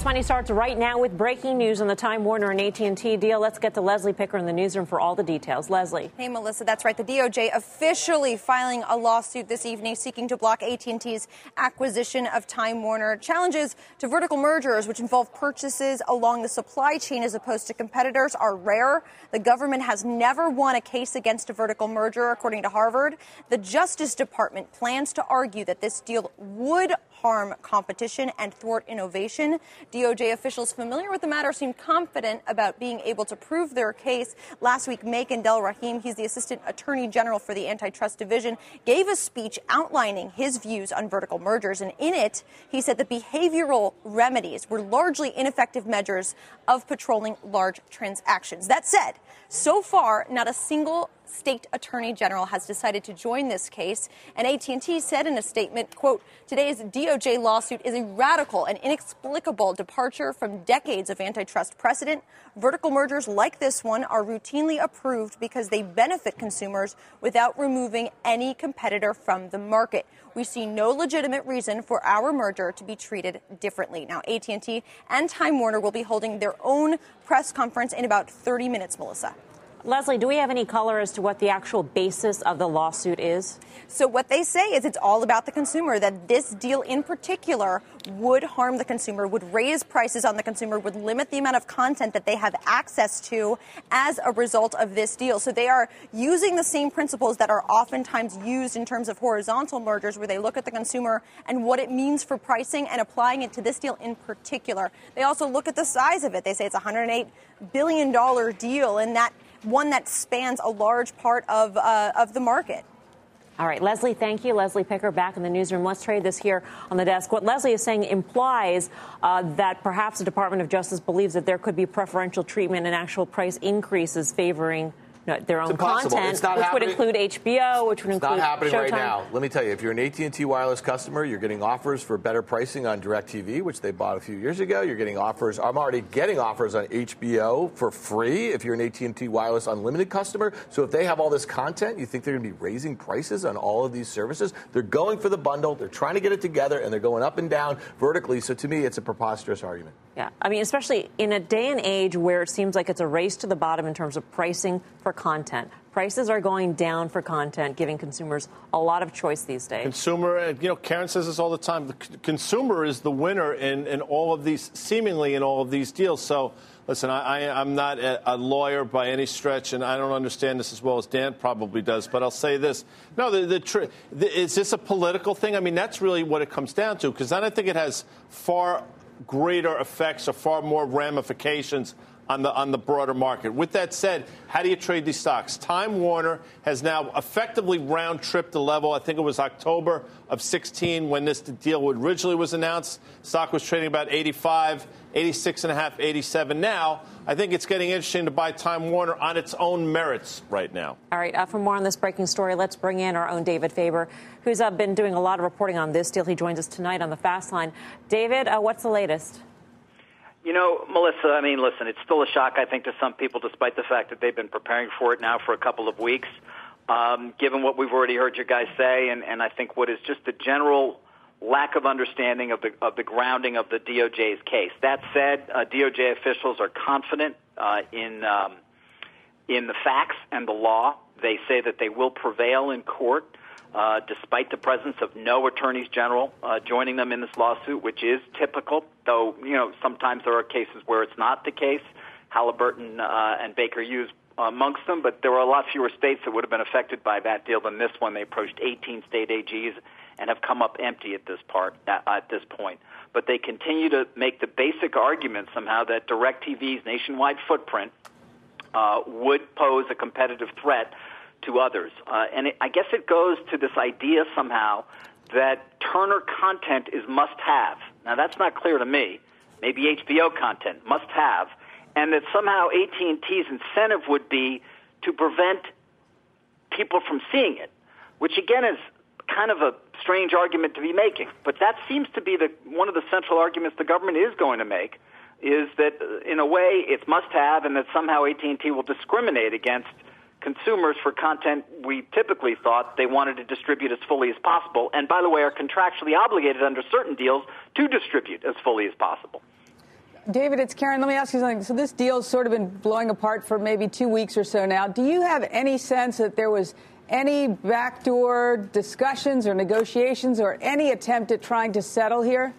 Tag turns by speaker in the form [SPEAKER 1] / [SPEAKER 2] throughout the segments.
[SPEAKER 1] Fast Money starts right now with breaking news on the Time Warner and AT&T deal. Let's get to Leslie Picker in the newsroom for all the details. Leslie.
[SPEAKER 2] Hey, Melissa, that's right. The DOJ officially filing a lawsuit this evening seeking to block AT&T's acquisition of Time Warner. Challenges to vertical mergers, which involve purchases along the supply chain as opposed to competitors, are rare. The government has never won a case against a vertical merger, according to Harvard. The Justice Department plans to argue that this deal would harm competition and thwart innovation. DOJ officials familiar with the matter seem confident about being able to prove their case. Last week, Makan Delrahim, he's the Assistant Attorney General for the Antitrust Division, gave a speech outlining his views on vertical mergers. And in it, he said that behavioral remedies were largely ineffective measures of patrolling large transactions. That said, so far, not a single state attorney general has decided to join this case. And AT&T said in a statement quote today's DOJ lawsuit is a radical and inexplicable departure from decades of antitrust precedent. Vertical mergers like this one are routinely approved because they benefit consumers without removing any competitor from the market. We see no legitimate reason for our merger to be treated differently. Now AT&T and Time Warner will be holding their own press conference in about 30 minutes Melissa
[SPEAKER 1] Leslie, do we have any color as to what the actual basis of the lawsuit is?
[SPEAKER 2] So, what they say is it's all about the consumer, that this deal in particular would harm the consumer, would raise prices on the consumer, would limit the amount of content that they have access to as a result of this deal. So, they are using the same principles that are oftentimes used in terms of horizontal mergers, where they look at the consumer and what it means for pricing and applying it to this deal in particular. They also look at the size of it. They say it's a $108 billion deal, and that one that spans a large part of, uh, of the market.
[SPEAKER 1] All right, Leslie, thank you. Leslie Picker back in the newsroom. Let's trade this here on the desk. What Leslie is saying implies uh, that perhaps the Department of Justice believes that there could be preferential treatment and actual price increases favoring Uh, their own content, which happening. would include HBO, which would
[SPEAKER 3] it's
[SPEAKER 1] include
[SPEAKER 3] not happening
[SPEAKER 1] Showtime.
[SPEAKER 3] right now. Let me tell you, if you're an AT&T wireless customer, you're getting offers for better pricing on DirecTV, which they bought a few years ago. You're getting offers. I'm already getting offers on HBO for free if you're an AT&T wireless unlimited customer. So if they have all this content, you think they're going to be raising prices on all of these services? They're going for the bundle. They're trying to get it together, and they're going up and down vertically. So to me, it's a preposterous argument.
[SPEAKER 1] Yeah, I mean, especially in a day and age where it seems like it's a race to the bottom in terms of pricing for content. Prices are going down for content, giving consumers a lot of choice these days.
[SPEAKER 4] Consumer, uh, you know, Karen says this all the time. The consumer is the winner in, in all of these, seemingly in all of these deals. So, listen, I, am not a, a, lawyer by any stretch, and I don't understand this as well as Dan probably does. But I'll say this: No, the, the, the is this a political thing? I mean, that's really what it comes down to. Because then I think it has far greater effects or far more ramifications on the on the broader market. With that said, how do you trade these stocks? Time Warner has now effectively round tripped the level. I think it was October of 16 when this deal originally was announced. Stock was trading about 85, 86 and a half, 87 now. I think it's getting interesting to buy Time Warner on its own merits right now.
[SPEAKER 1] All right, uh, for more on this breaking story, let's bring in our own David Faber, who's uh, been doing a lot of reporting on this deal. He joins us tonight on the Fast Line. David, uh, what's the latest?
[SPEAKER 5] You know, Melissa, I mean, listen, it's still a shock, I think, to some people, despite the fact that they've been preparing for it now for a couple of weeks. Um, given what we've already heard you guys say, and, and I think what is just the general lack of understanding of the of the grounding of the DOJ's case. That said, uh, DOJ officials are confident uh, in um, in the facts and the law. They say that they will prevail in court uh, despite the presence of no attorneys general uh, joining them in this lawsuit, which is typical. Though you know sometimes there are cases where it's not the case. Halliburton uh, and Baker Hughes amongst them, but there were a lot fewer states that would have been affected by that deal than this one. They approached 18 state AGs and have come up empty at this part at, this point. But they continue to make the basic argument somehow that DirecTV's nationwide footprint uh, would pose a competitive threat to others. Uh, and it, I guess it goes to this idea somehow that Turner content is must have. Now that's not clear to me. Maybe HBO content must have, and that somehow AT&T's incentive would be to prevent people from seeing it, which again is kind of a strange argument to be making. But that seems to be the one of the central arguments the government is going to make is that in a way it's must have and that somehow AT&T will discriminate against consumers for content we typically thought they wanted to distribute as fully as possible and by the way are contractually obligated under certain deals to distribute as fully as possible.
[SPEAKER 6] David, it's Karen. Let me ask you something. So this deal's sort of been blowing apart for maybe 2 weeks or so now. Do you have any sense that there was any backdoor discussions or negotiations or any attempt at trying to settle here?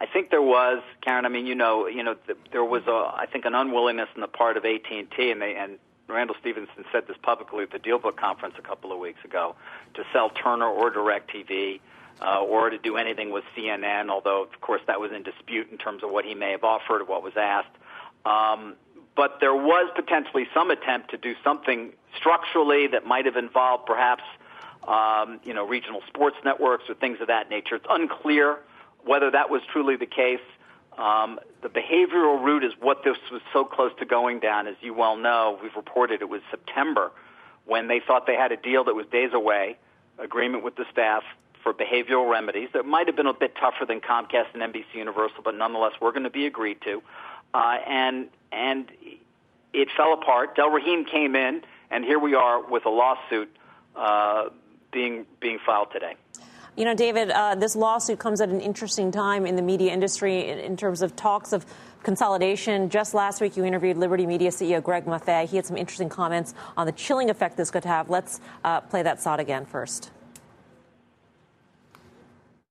[SPEAKER 5] I think there was, Karen. I mean, you know, you know, there was, a, I think, an unwillingness on the part of AT and T, and they and Randall Stephenson said this publicly at the DealBook conference a couple of weeks ago, to sell Turner or DirecTV. Uh, or to do anything with CNN, although of course that was in dispute in terms of what he may have offered or what was asked. Um, but there was potentially some attempt to do something structurally that might have involved perhaps um, you know regional sports networks or things of that nature. It's unclear whether that was truly the case. Um, the behavioral route is what this was so close to going down. As you well know, we've reported it was September when they thought they had a deal that was days away, agreement with the staff for behavioral remedies that might have been a bit tougher than Comcast and NBC Universal, but nonetheless were going to be agreed to. Uh, and and it fell apart. Delrahim came in, and here we are with a lawsuit uh, being being filed today.
[SPEAKER 1] You know, David, uh, this lawsuit comes at an interesting time in the media industry in, in, terms of talks of consolidation. Just last week, you interviewed Liberty Media CEO Greg Maffei. He had some interesting comments on the chilling effect this could have. Let's uh, play that thought again first.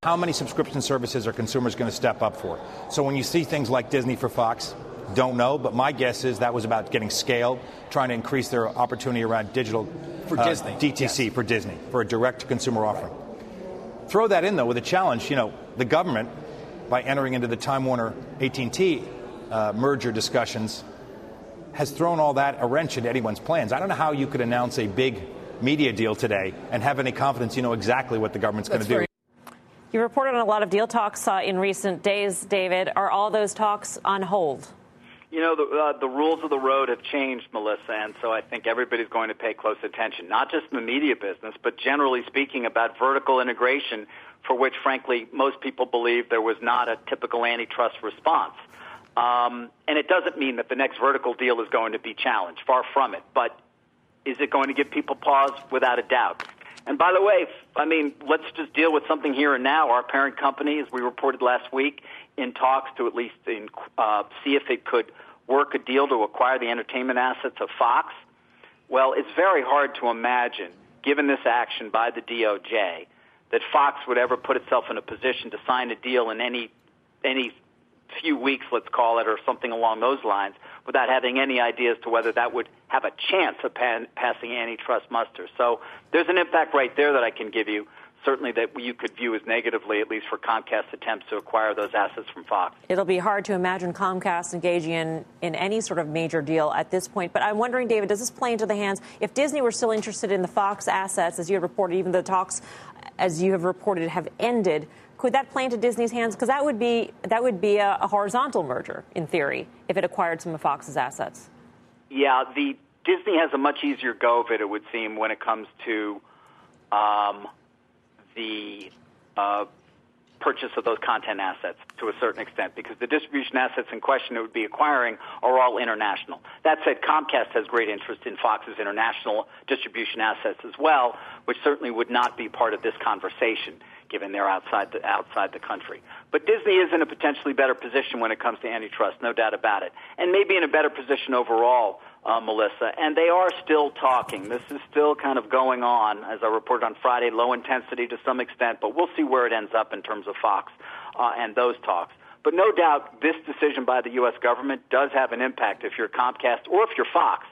[SPEAKER 7] How many subscription services are consumers going to step up for? So when you see things like Disney for Fox, don't know, but my guess is that was about getting scaled, trying to increase their opportunity around digital
[SPEAKER 8] for uh, Disney,
[SPEAKER 7] DTC yes. for Disney, for a direct-to-consumer offering. Throw that in though with a challenge. You know, the government, by entering into the Time Warner AT&T uh, merger discussions, has thrown all that a wrench into anyone's plans. I don't know how you could announce a big media deal today and have any confidence you know exactly what the government's going to do.
[SPEAKER 1] You reported on a lot of deal talks uh, in recent days, David. Are all those talks on hold?
[SPEAKER 5] You know, the, uh, the rules of the road have changed, Melissa, and so I think everybody's going to pay close attention, not just in the media business, but generally speaking about vertical integration, for which, frankly, most people believe there was not a typical antitrust response. Um, and it doesn't mean that the next vertical deal is going to be challenged, far from it. But is it going to give people pause? Without a doubt. And by the way, I mean, let's just deal with something here and now. Our parent company, as we reported last week, in talks to at least in, uh, see if it could work a deal to acquire the entertainment assets of Fox. Well, it's very hard to imagine, given this action by the DOJ, that Fox would ever put itself in a position to sign a deal in any any few weeks, let's call it, or something along those lines, without having any idea as to whether that would have a chance of pan- passing antitrust muster. So there's an impact right there that I can give you certainly that you could view as negatively, at least for Comcast's attempts to acquire those assets from Fox.
[SPEAKER 1] It'll be hard to imagine Comcast engaging in, in any sort of major deal at this point. But I'm wondering, David, does this play into the hands? If Disney were still interested in the Fox assets, as you have reported, even though the talks, as you have reported, have ended, could that play into Disney's hands? Because that would be that would be a, a horizontal merger in theory if it acquired some of Fox's assets.
[SPEAKER 5] Yeah, the Disney has a much easier go of it, it would seem, when it comes to um, the uh, purchase of those content assets to a certain extent because the distribution assets in question it would be acquiring are all international. That said, Comcast has great interest in Fox's international distribution assets as well, which certainly would not be part of this conversation given they're outside the, outside the country. But Disney is in a potentially better position when it comes to antitrust, no doubt about it, and maybe in a better position overall uh, Melissa, and they are still talking. This is still kind of going on, as I reported on Friday, low intensity to some extent, but we'll see where it ends up in terms of Fox uh, and those talks. But no doubt, this decision by the U.S. government does have an impact if you're Comcast or if you're Fox,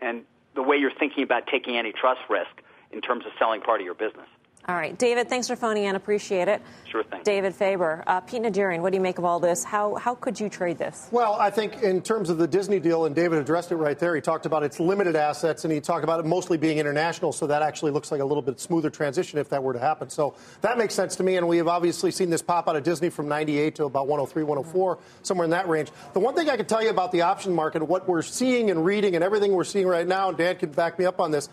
[SPEAKER 5] and the way you're thinking about taking antitrust risk in terms of selling part of your business.
[SPEAKER 1] All right, David, thanks for phoning in. Appreciate it.
[SPEAKER 5] Sure thing.
[SPEAKER 1] David Faber, uh, Pete Najarian, what do you make of all this? How how could you trade this?
[SPEAKER 8] Well, I think in terms of the Disney deal, and David addressed it right there. He talked about its limited assets, and he talked about it mostly being international. So that actually looks like a little bit smoother transition if that were to happen. So that makes sense to me. And we have obviously seen this pop out of Disney from 98 to about 103, 104, somewhere in that range. The one thing I can tell you about the option market, what we're seeing and reading, and everything we're seeing right now, and Dan can back me up on this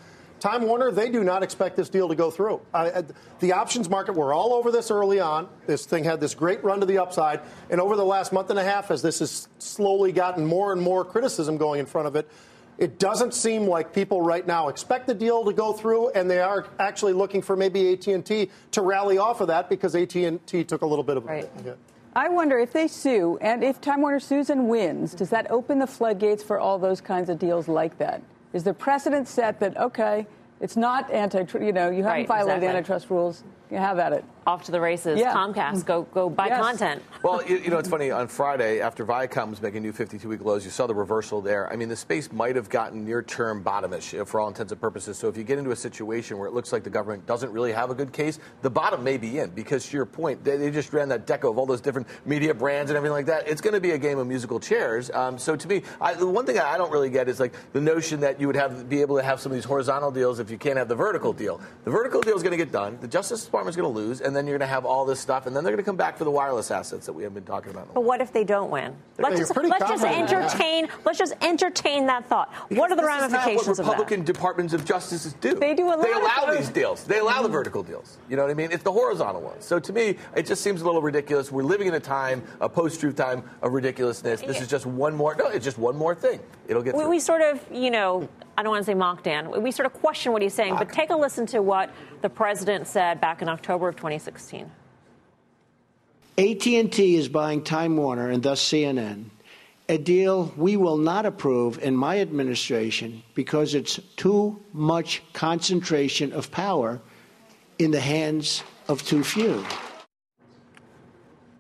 [SPEAKER 8] Time Warner, they do not expect this deal to go through. Uh, the options market, we're all over this early on. This thing had this great run to the upside. And over the last month and a half, as this has slowly gotten more and more criticism going in front of it, it doesn't seem like people right now expect the deal to go through, and they are actually looking for maybe AT&T to rally off of that because AT&T took a little bit of
[SPEAKER 6] right.
[SPEAKER 8] a hit.
[SPEAKER 6] I wonder if they sue, and if Time Warner sues and wins, does that open the floodgates for all those kinds of deals like that? Is the precedent set that, okay, it's not anti, you know, you haven't
[SPEAKER 1] right,
[SPEAKER 6] violated
[SPEAKER 1] exactly.
[SPEAKER 6] antitrust rules. You have at it.
[SPEAKER 1] Off to the races.
[SPEAKER 6] Yeah.
[SPEAKER 1] Comcast, go go buy
[SPEAKER 6] Yes.
[SPEAKER 1] content.
[SPEAKER 3] Well, you, you know, it's funny. On Friday, after Viacom was making new 52-week lows, you saw the reversal there. I mean, the space might have gotten near-term bottomish for all intents and purposes. So if you get into a situation where it looks like the government doesn't really have a good case, the bottom may be in. Because to your point, they, they just ran that deco of all those different media brands and everything like that. It's going to be a game of musical chairs. Um, so to me, I, the one thing I don't really get is like the notion that you would have be able to have some of these horizontal deals if you can't have the vertical deal. The vertical deal is going to get done. The Justice Department is going to lose, and then you're going to have all this stuff, and then they're going to come back for the wireless assets that we have been talking about.
[SPEAKER 1] But what if they don't win? Let's just, let's just entertain. Let's just entertain that thought. what are the
[SPEAKER 3] This is not
[SPEAKER 1] ramifications
[SPEAKER 3] what
[SPEAKER 1] of that?
[SPEAKER 3] Republican departments of justice do.
[SPEAKER 6] They do a
[SPEAKER 3] They allow these deals. They allow the mm-hmm. vertical deals. You know what I mean? It's the horizontal ones. So to me, it just seems a little ridiculous. We're living in a time, a post-truth time of ridiculousness. This is just one more. No, it's just one more thing. It'll get.
[SPEAKER 1] We, we sort of, you know, I don't want to say mock Dan. We sort of question what he's saying, but take a listen to what the president said back in October of 2016.
[SPEAKER 9] AT&T is buying Time Warner and thus CNN, a deal we will not approve in my administration because it's too much concentration of power in the hands of too few.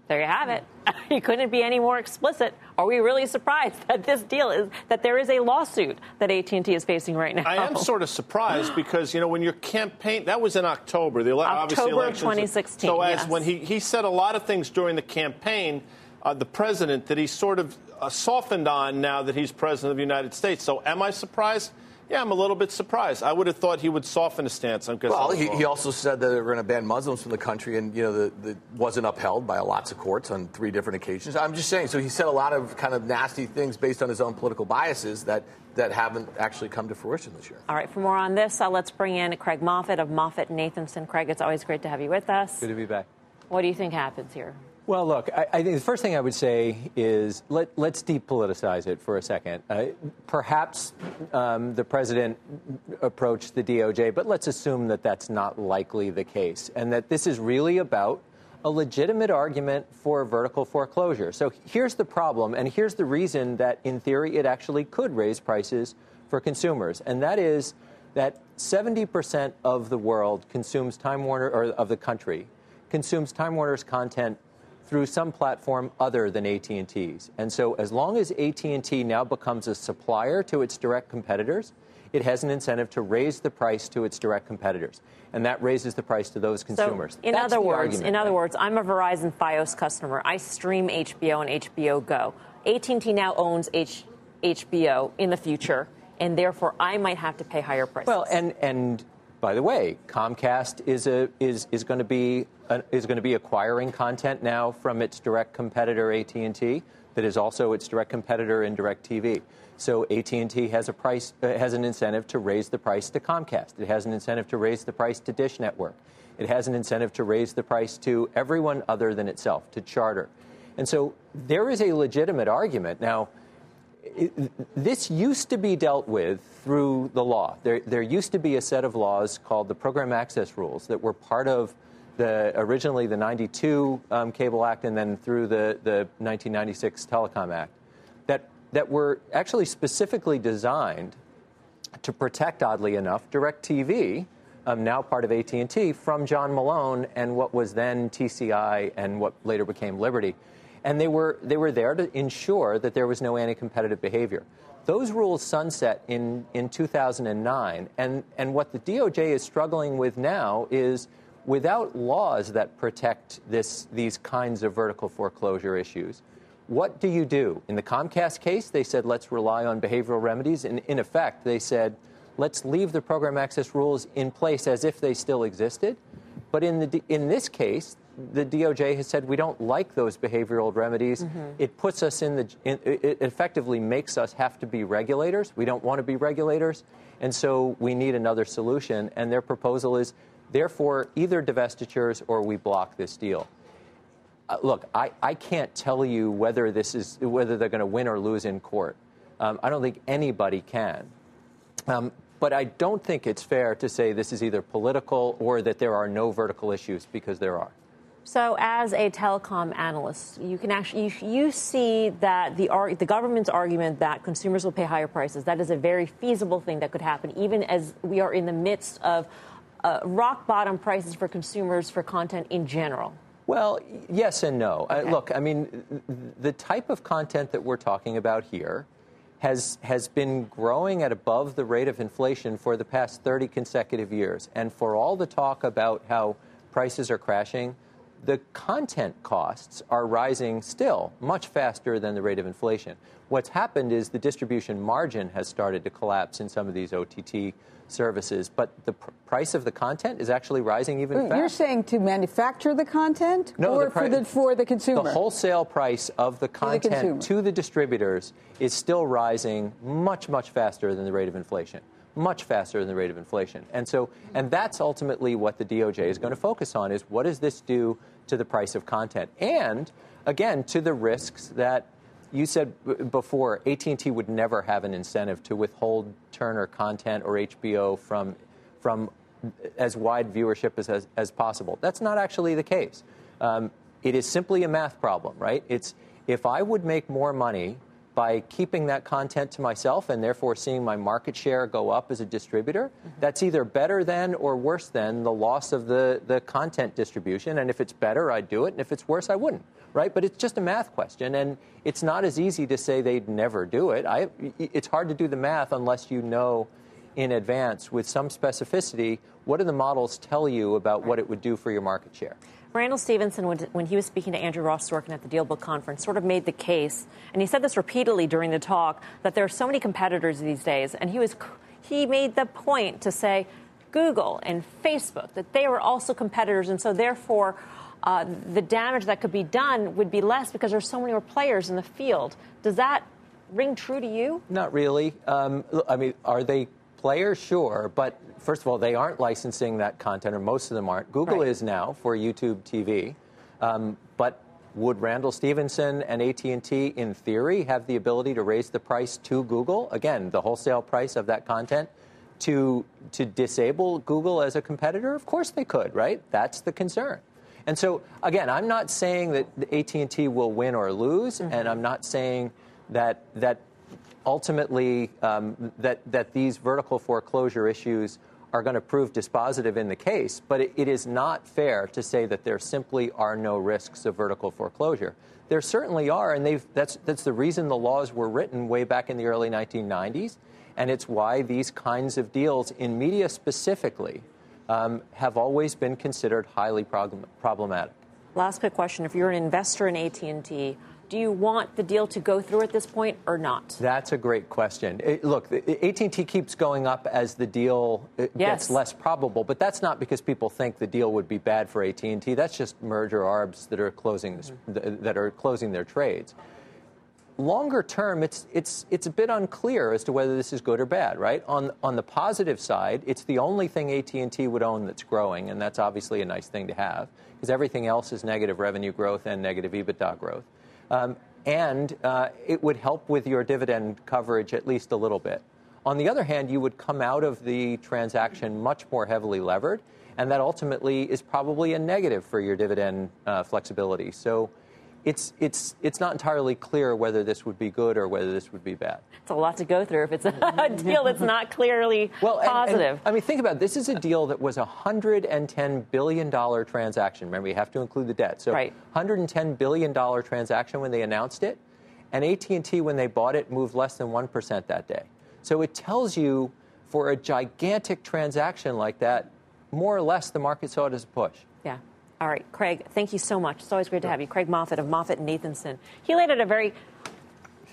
[SPEAKER 1] There you have it. you couldn't be any more explicit. Are we really surprised that this deal is that there is a lawsuit that AT&T is facing right now?
[SPEAKER 4] I am sort of surprised because you know when your campaign that was in October, the ele- obviously
[SPEAKER 1] October of 2016,
[SPEAKER 4] So as
[SPEAKER 1] yes.
[SPEAKER 4] when he he said a lot of things during the campaign, uh, the president that he sort of uh, softened on now that he's president of the United States. So am I surprised? Yeah, I'm a little bit surprised. I would have thought he would soften his stance. I guess
[SPEAKER 3] Well, he, he also said that they were going to ban Muslims from the country, and you know, the, the wasn't upheld by lots of courts on three different occasions. I'm just saying. So he said a lot of kind of nasty things based on his own political biases that that haven't actually come to fruition this year.
[SPEAKER 1] All right, for more on this, uh, let's bring in Craig Moffett of Moffett Nathanson. Craig, it's always great to have you with us.
[SPEAKER 10] Good to be back.
[SPEAKER 1] What do you think happens here?
[SPEAKER 10] Well, look, I, I think the first thing I would say is let, let's depoliticize it for a second. Uh, perhaps um, the president approached the DOJ, but let's assume that that's not likely the case, and that this is really about a legitimate argument for vertical foreclosure. So here's the problem, and here's the reason that, in theory, it actually could raise prices for consumers, and that is that 70% of the world consumes Time Warner, or of the country, consumes Time Warner's content through some platform other than AT&T's. And so as long as AT&T now becomes a supplier to its direct competitors, it has an incentive to raise the price to its direct competitors. And that raises the price to those consumers.
[SPEAKER 1] So, in
[SPEAKER 10] That's
[SPEAKER 1] other words,
[SPEAKER 10] argument,
[SPEAKER 1] in other
[SPEAKER 10] right?
[SPEAKER 1] words, I'm a Verizon FiOS customer. I stream HBO and HBO Go. AT&T now owns H- HBO in the future, and therefore I might have to pay higher prices.
[SPEAKER 10] Well, and and by the way, Comcast is a is is going to be uh, is going to be acquiring content now from its direct competitor AT and T that is also its direct competitor in DirecTV. So AT and T has a price uh, has an incentive to raise the price to Comcast. It has an incentive to raise the price to Dish Network. It has an incentive to raise the price to everyone other than itself, to Charter. And so there is a legitimate argument now this used to be dealt with through the law. There, there used to be a set of laws called the Program Access Rules that were part of the originally the 92 um, Cable Act and then through the, the 1996 Telecom Act that, that were actually specifically designed to protect, oddly enough, DirecTV, um, now part of AT&T, from John Malone and what was then TCI and what later became Liberty and they were they were there to ensure that there was no anti-competitive behavior. Those rules sunset in in 2009, and and what the DOJ is struggling with now is without laws that protect this, these kinds of vertical foreclosure issues, what do you do? In the Comcast case, they said, let's rely on behavioral remedies. And in effect, they said, let's leave the program access rules in place as if they still existed. But in, the, in this case, the DOJ has said we don't like those behavioral remedies. Mm-hmm. It puts us in the, in, it effectively makes us have to be regulators. We don't want to be regulators. And so we need another solution. And their proposal is, therefore, either divestitures or we block this deal. Uh, look, I, I can't tell you whether this is whether they're going to win or lose in court. Um, I don't think anybody can. Um, but I don't think it's fair to say this is either political or that there are no vertical issues because there are.
[SPEAKER 1] So, as a telecom analyst, you can actually you, you see that the the government's argument that consumers will pay higher prices that is a very feasible thing that could happen, even as we are in the midst of uh, rock bottom prices for consumers for content in general.
[SPEAKER 10] Well, yes and no. Uh, okay. Uh, look, I mean, the type of content that we're talking about here has has been growing at above the rate of inflation for the past 30 consecutive years, and for all the talk about how prices are crashing the content costs are rising still much faster than the rate of inflation. What's happened is the distribution margin has started to collapse in some of these OTT services, but the pr- price of the content is actually rising even faster.
[SPEAKER 6] You're saying to manufacture the content
[SPEAKER 10] no,
[SPEAKER 6] or
[SPEAKER 10] the pri-
[SPEAKER 6] for, the, for the consumer?
[SPEAKER 10] The wholesale price of the content the, to the distributors is still rising much, much faster than the rate of inflation much faster than the rate of inflation. And so, and that's ultimately what the DOJ is going to focus on is what does this do to the price of content? And again, to the risks that you said before, AT&T would never have an incentive to withhold Turner content or HBO from, from as wide viewership as, as, as possible. That's not actually the case. Um, it is simply a math problem, right? It's if I would make more money by keeping that content to myself and therefore seeing my market share go up as a distributor, mm-hmm. that's either better than or worse than the loss of the, the content distribution. And if it's better, I'd do it. And if it's worse, I wouldn't. Right? But it's just a math question. And it's not as easy to say they'd never do it. I, it's hard to do the math unless you know in advance with some specificity what do the models tell you about what it would do for your market share.
[SPEAKER 1] Randall Stephenson, when he was speaking to Andrew Ross Sorkin at the DealBook conference, sort of made the case, and he said this repeatedly during the talk, that there are so many competitors these days. And he was he made the point to say Google and Facebook that they were also competitors, and so therefore. Uh, the damage that could be done would be less because there's so many more players in the field. Does that ring true to you?
[SPEAKER 10] Not really. Um, I mean, are they players? Sure, but first of all, they aren't licensing that content, or most of them aren't. Google right. is now for YouTube TV, um, but would Randall Stephenson and AT&T, in theory, have the ability to raise the price to Google? Again, the wholesale price of that content to to disable Google as a competitor? Of course they could, right? That's the concern. And so, again, I'm not saying that AT&T will win or lose, mm-hmm. and I'm not saying that that ultimately um, that that these vertical foreclosure issues are going to prove dispositive in the case, but it, it is not fair to say that there simply are no risks of vertical foreclosure. There certainly are, and that's, that's the reason the laws were written way back in the early 1990s, and it's why these kinds of deals in media specifically um, have always been considered highly problem- problematic.
[SPEAKER 1] Last quick question: If you're an investor in AT&T, do you want the deal to go through at this point or not?
[SPEAKER 10] That's a great question. It, look, AT&T keeps going up as the deal yes. gets less probable, but that's not because people think the deal would be bad for AT&T. That's just merger arbs that are closing mm-hmm. that are closing their trades. Longer term, it's it's it's a bit unclear as to whether this is good or bad, right? On on the positive side, it's the only thing AT&T would own that's growing, and that's obviously a nice thing to have because everything else is negative revenue growth and negative EBITDA growth. Um, and uh, it would help with your dividend coverage at least a little bit. On the other hand, you would come out of the transaction much more heavily levered, and that ultimately is probably a negative for your dividend uh, flexibility. So it's, it's, it's not entirely clear whether this would be good or whether this would be bad.
[SPEAKER 1] It's a lot to go through if it's a deal that's not clearly well, positive. And,
[SPEAKER 10] and, I mean, think about it. This is a deal that was a $110 billion transaction. Remember, you have to include the debt. So
[SPEAKER 1] right.
[SPEAKER 10] $110 billion transaction when they announced it. And AT&T, when they bought it, moved less than 1% that day. So it tells you for a gigantic transaction like that, more or less the market saw it as a push.
[SPEAKER 1] Yeah. All right, Craig, thank you so much. It's always great to have you. Craig Moffett of Moffett and Nathanson. He laid out a very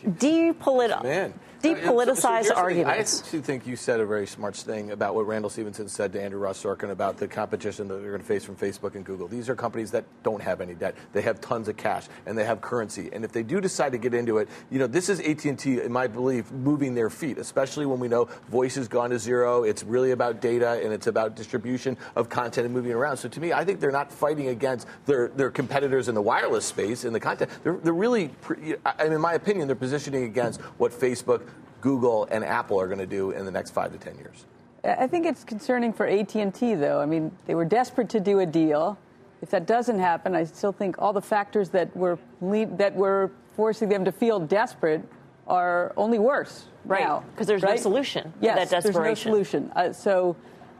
[SPEAKER 1] depolitical,
[SPEAKER 3] Man.
[SPEAKER 1] Depoliticized
[SPEAKER 3] So here's the thing.
[SPEAKER 1] argument.
[SPEAKER 3] I actually think you said a very smart thing about what Randall Stephenson said to Andrew Ross Sorkin about the competition that they're going to face from Facebook and Google. These are companies that don't have any debt. They have tons of cash and they have currency. And if they do decide to get into it, you know, this is AT&T, in my belief, moving their feet, especially when we know voice has gone to zero. It's really about data and it's about distribution of content and moving around. So to me, I think they're not fighting against their, their competitors in the wireless space, in the content. They're, they're really, pre- I mean, in my opinion, they're positioning against what Facebook, Google, and Apple are going to do in the next five to 10 years.
[SPEAKER 6] I think it's concerning for AT&T, though. I mean, they were desperate to do a deal. If that doesn't happen, I still think all the factors that were lead, that were forcing them to feel desperate are only worse
[SPEAKER 1] Right,
[SPEAKER 6] now
[SPEAKER 1] because there's no
[SPEAKER 6] right?
[SPEAKER 1] solution to
[SPEAKER 6] yes,
[SPEAKER 1] that desperation.
[SPEAKER 6] There's no solution. Uh, so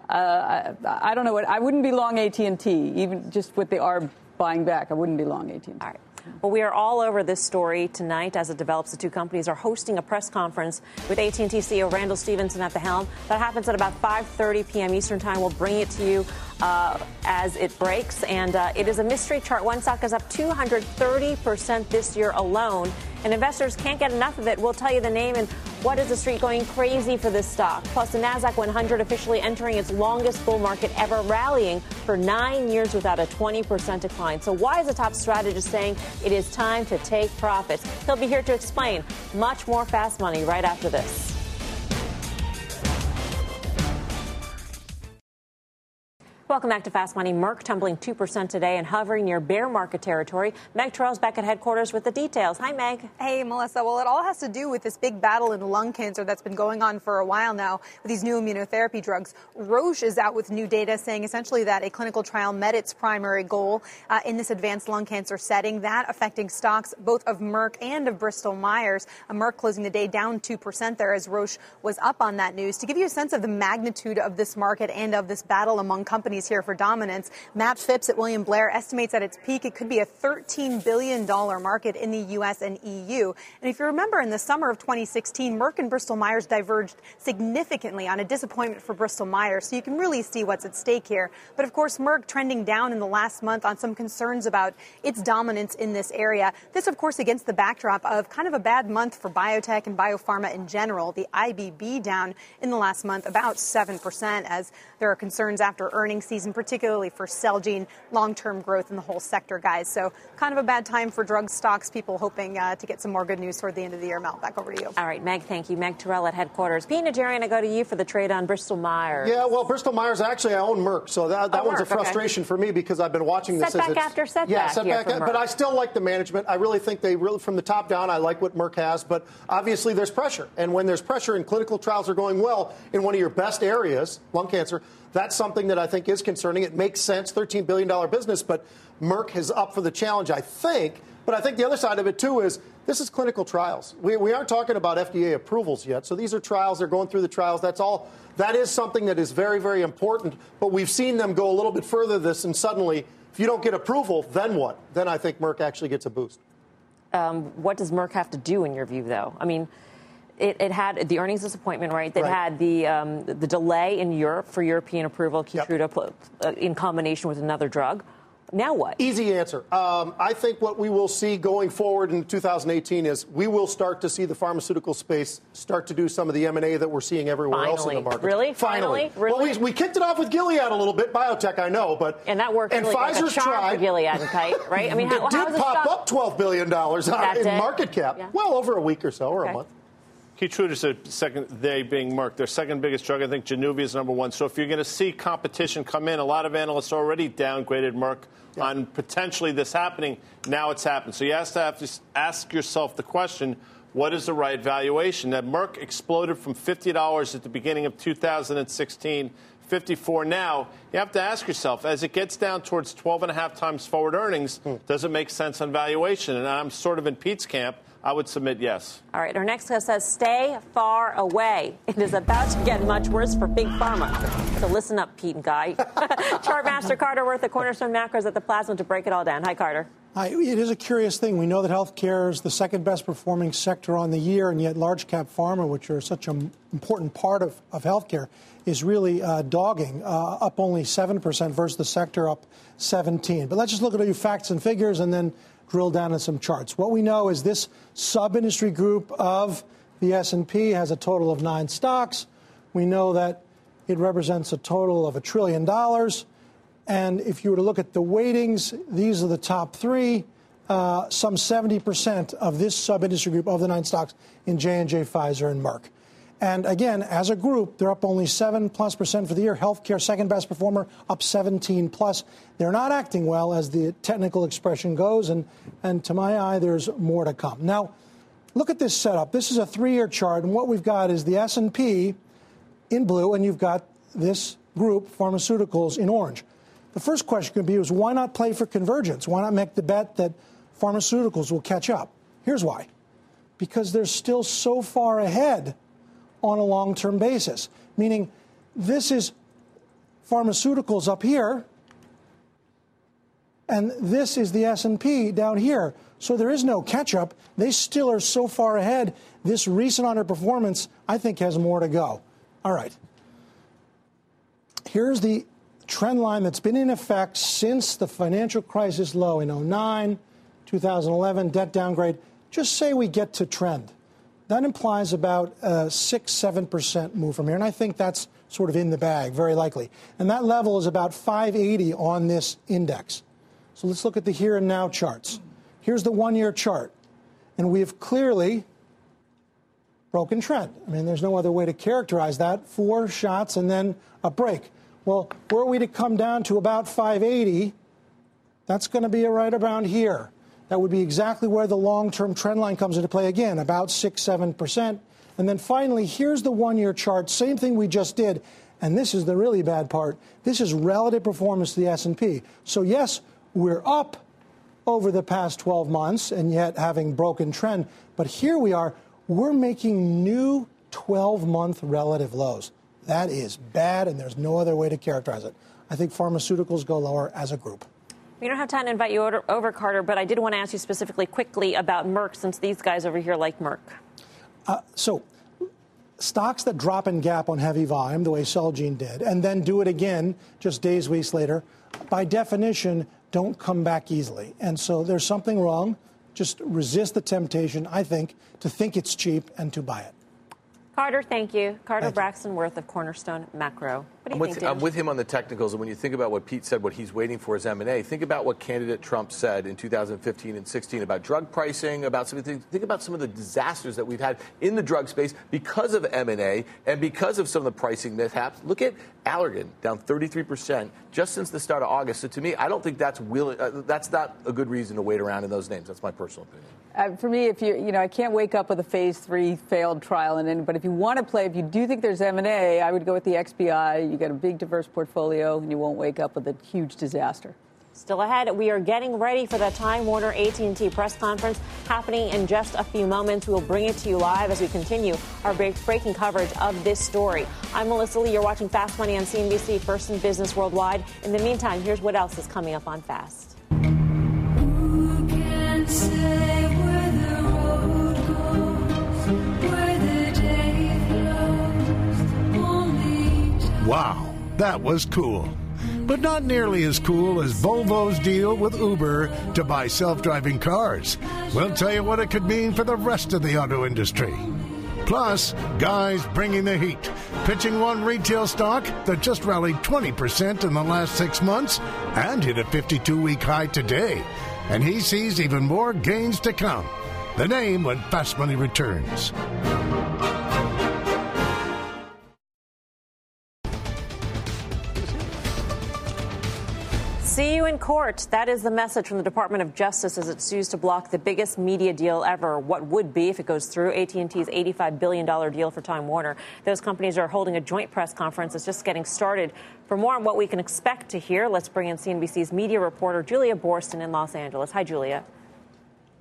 [SPEAKER 6] uh, I, I don't know what I wouldn't be long AT&T, even just what they are buying back. I wouldn't be long AT&T.
[SPEAKER 1] All right. Well, we are all over this story tonight as it develops. The two companies are hosting a press conference with AT&T CEO Randall Stephenson at the helm. That happens at about 5:30 p.m. Eastern Time. We'll bring it to you uh, as it breaks, and uh, it is a mystery chart. One stock is up 230 percent this year alone, and investors can't get enough of it. We'll tell you the name and what is the street going crazy for this stock. Plus, the Nasdaq 100 officially entering its longest bull market ever, rallying for nine years without a 20 percent decline. So, why is the top strategist saying it is time to take profits? He'll be here to explain much more fast money right after this. Welcome back to Fast Money. Merck tumbling 2% today and hovering near bear market territory. Meg Terrell's back at headquarters with the details. Hi, Meg.
[SPEAKER 11] Hey, Melissa. Well, it all has to do with this big battle in lung cancer that's been going on for a while now with these new immunotherapy drugs. Roche is out with new data saying essentially that a clinical trial met its primary goal uh, in this advanced lung cancer setting, that affecting stocks both of Merck and of Bristol Myers. Uh, Merck closing the day down 2% there as Roche was up on that news. To give you a sense of the magnitude of this market and of this battle among companies here for dominance, Matt Phipps at William Blair estimates at its peak it could be a $13 billion market in the U.S. and EU. And if you remember, in the summer of 2016, Merck and Bristol Myers diverged significantly on a disappointment for Bristol Myers. So you can really see what's at stake here. But of course, Merck trending down in the last month on some concerns about its dominance in this area. This, of course, against the backdrop of kind of a bad month for biotech and biopharma in general. The IBB down in the last month about 7% as there are concerns after earnings season, particularly for Celgene, long-term growth in the whole sector, guys. So kind of a bad time for drug stocks. People hoping uh, to get some more good news toward the end of the year. Mel, back over to you.
[SPEAKER 1] All right, Meg, thank you. Meg Terrell at headquarters. Pete Najarian, I go to you for the trade on Bristol Myers.
[SPEAKER 8] Yeah, well, Bristol Myers actually I own Merck, so that, that
[SPEAKER 1] Oh,
[SPEAKER 8] one's
[SPEAKER 1] Merck,
[SPEAKER 8] a
[SPEAKER 1] okay.
[SPEAKER 8] frustration for me because I've been watching this.
[SPEAKER 1] Setback
[SPEAKER 8] as it's,
[SPEAKER 1] after setback
[SPEAKER 8] Yeah,
[SPEAKER 1] here
[SPEAKER 8] setback.
[SPEAKER 1] for Merck.
[SPEAKER 8] But I still like the management. I really think they really, from the top down, I like what Merck has. But obviously, there's pressure, and when there's pressure and clinical trials are going well in one of your best areas, lung cancer, that's something that I think is concerning. It makes sense, $13 billion business, but Merck is up for the challenge, I think. But I think the other side of it, too, is this is clinical trials. We, we aren't talking about FDA approvals yet. So these are trials. They're going through the trials. That's all. That is something that is very, very important. But we've seen them go a little bit further this, and suddenly, if you don't get approval, then what? Then I think Merck actually gets a boost.
[SPEAKER 1] Um, what does Merck have to do, in your view, though? I mean, it, it had the earnings disappointment, right? That
[SPEAKER 8] Right.
[SPEAKER 1] had the um, the delay in Europe for European approval Keytruda pl- uh, in combination with another drug. Now what?
[SPEAKER 8] Easy answer. Um, I think what we will see going forward in 2018 is we will start to see the pharmaceutical space start to do some of the M&A that we're seeing everywhere else in the market.
[SPEAKER 1] Really? Finally?
[SPEAKER 8] Well,
[SPEAKER 1] Really?
[SPEAKER 8] we, we kicked it off with Gilead a little bit, biotech, I know, but
[SPEAKER 1] And that worked
[SPEAKER 8] and
[SPEAKER 1] really like
[SPEAKER 8] Pfizer's
[SPEAKER 1] charm
[SPEAKER 8] tried.
[SPEAKER 1] Gilead and Kite, right? I mean, how,
[SPEAKER 8] it did
[SPEAKER 1] the
[SPEAKER 8] pop
[SPEAKER 1] stock-
[SPEAKER 8] up $12 billion
[SPEAKER 1] That
[SPEAKER 8] in
[SPEAKER 1] did?
[SPEAKER 8] market cap.
[SPEAKER 1] Yeah.
[SPEAKER 8] Well, over a week or so, or
[SPEAKER 1] Okay.
[SPEAKER 8] a month.
[SPEAKER 4] Keytruda's the second, they being Merck, their second biggest drug. I think Januvia is number one. So if you're going to see competition come in, a lot of analysts already downgraded Merck on potentially this happening. Now it's happened. So you have to have to ask yourself the question. What is the right valuation? That Merck exploded from $50 at the beginning of 2016, 54 now. You have to ask yourself, as it gets down towards 12 and a half times forward earnings, hmm. does it make sense on valuation? And I'm sort of in Pete's camp. I would submit yes.
[SPEAKER 1] All right, our next guest says, stay far away. It is about to get much worse for Big Pharma. So listen up, Pete and Guy. Chartmaster Carter Worth, the Cornerstone Macros at the Plasma to break it all down. Hi, Carter.
[SPEAKER 12] I, it is a curious thing. We know that healthcare is the second best performing sector on the year, and yet large cap pharma, which are such an important part of, of healthcare, is really uh, dogging, uh, up only 7% versus the sector up 17. But let's just look at a few facts and figures and then drill down on some charts. What we know is this sub-industry group of the S&P has a total of nine stocks. We know that it represents a total of a trillion dollars. And if you were to look at the weightings, these are the top three. Uh, some 70% of this sub-industry group of the nine stocks in J&J, Pfizer, and Merck. And again, as a group, they're up only 7 plus percent for the year. Healthcare, second best performer, up 17 plus. They're not acting well, as the technical expression goes. And, and to my eye, there's more to come. Now, look at this setup. This is a three-year chart, and what we've got is the S&P in blue, and you've got this group, pharmaceuticals, in orange. The first question could be is why not play for convergence? Why not make the bet that pharmaceuticals will catch up? Here's why. Because they're still so far ahead on a long-term basis, meaning this is pharmaceuticals up here and this is the S&P down here. So there is no catch up. They still are so far ahead. This recent underperformance, I think, has more to go. All right. Here's the trend line that's been in effect since the financial crisis low in 09, 2011, debt downgrade. Just say we get to trend. That implies about a 6 7% move from here. And I think that's sort of in the bag, very likely. And that level is about 580 on this index. So let's look at the here and now charts. Here's the one year chart. And we have clearly broken trend. I mean, there's no other way to characterize that. Four shots and then a break. Well, were we to come down to about 580, that's going to be right around here. That would be exactly where the long term trend line comes into play again, about 6 7%. And then finally, here's the one year chart, same thing we just did. And this is the really bad part. This is relative performance to the S&P. So yes, we're up over the past 12 months and yet having broken trend, but here we are, we're making new 12 month relative lows. That is bad, and there's no other way to characterize it. I think pharmaceuticals go lower as a group.
[SPEAKER 1] We don't have time to invite you over, Carter, but I did want to ask you specifically quickly about Merck, since these guys over here like Merck.
[SPEAKER 12] Uh, so, stocks that drop in gap on heavy volume, the way Celgene did, and then do it again just days, weeks later, by definition, don't come back easily. And so there's something wrong. Just resist the temptation, I think, to think it's cheap and to buy it.
[SPEAKER 1] Carter, thank you. Carter thank Braxton Worth of Cornerstone Macro.
[SPEAKER 3] I'm with, I'm with, him on the technicals, and when you think about what Pete said, what he's waiting for is M&A. Think about what candidate Trump said in 2015 and 16 about drug pricing, about some of the, think about some of the disasters that we've had in the drug space because of M&A and because of some of the pricing mishaps. Look at Allergan down 33 percent just since the start of August. So to me, I don't think that's willing, uh, that's not a good reason to wait around in those names. That's my personal opinion.
[SPEAKER 6] Uh, for me, if you you know, I can't wake up with a phase three failed trial, and but if you want to play, if you do think there's M and A, I would go with the XBI. You got a big diverse portfolio, and you won't wake up with a huge disaster.
[SPEAKER 1] Still ahead, we are getting ready for the Time Warner AT&T press conference happening in just a few moments. We'll bring it to you live as we continue our breaking coverage of this story. I'm Melissa Lee. You're watching Fast Money on CNBC, First in Business Worldwide. In the meantime, here's what else is coming up on Fast.
[SPEAKER 13] Wow, that was cool. But not nearly as cool as Volvo's deal with Uber to buy self driving cars. We'll tell you what it could mean for the rest of the auto industry. Plus, Guy's bringing the heat, pitching one retail stock that just rallied 20% in the last six months and hit a 52 week high today. And he sees even more gains to come. The name when Fast Money returns.
[SPEAKER 1] See you in court. That is the message from the Department of Justice as it sues to block the biggest media deal ever. What would be if it goes through AT&T's $85 billion deal for Time Warner. Those companies are holding a joint press conference. It's just getting started. For more on what we can expect to hear, let's bring in CNBC's media reporter Julia Boorstin in Los Angeles. Hi, Julia.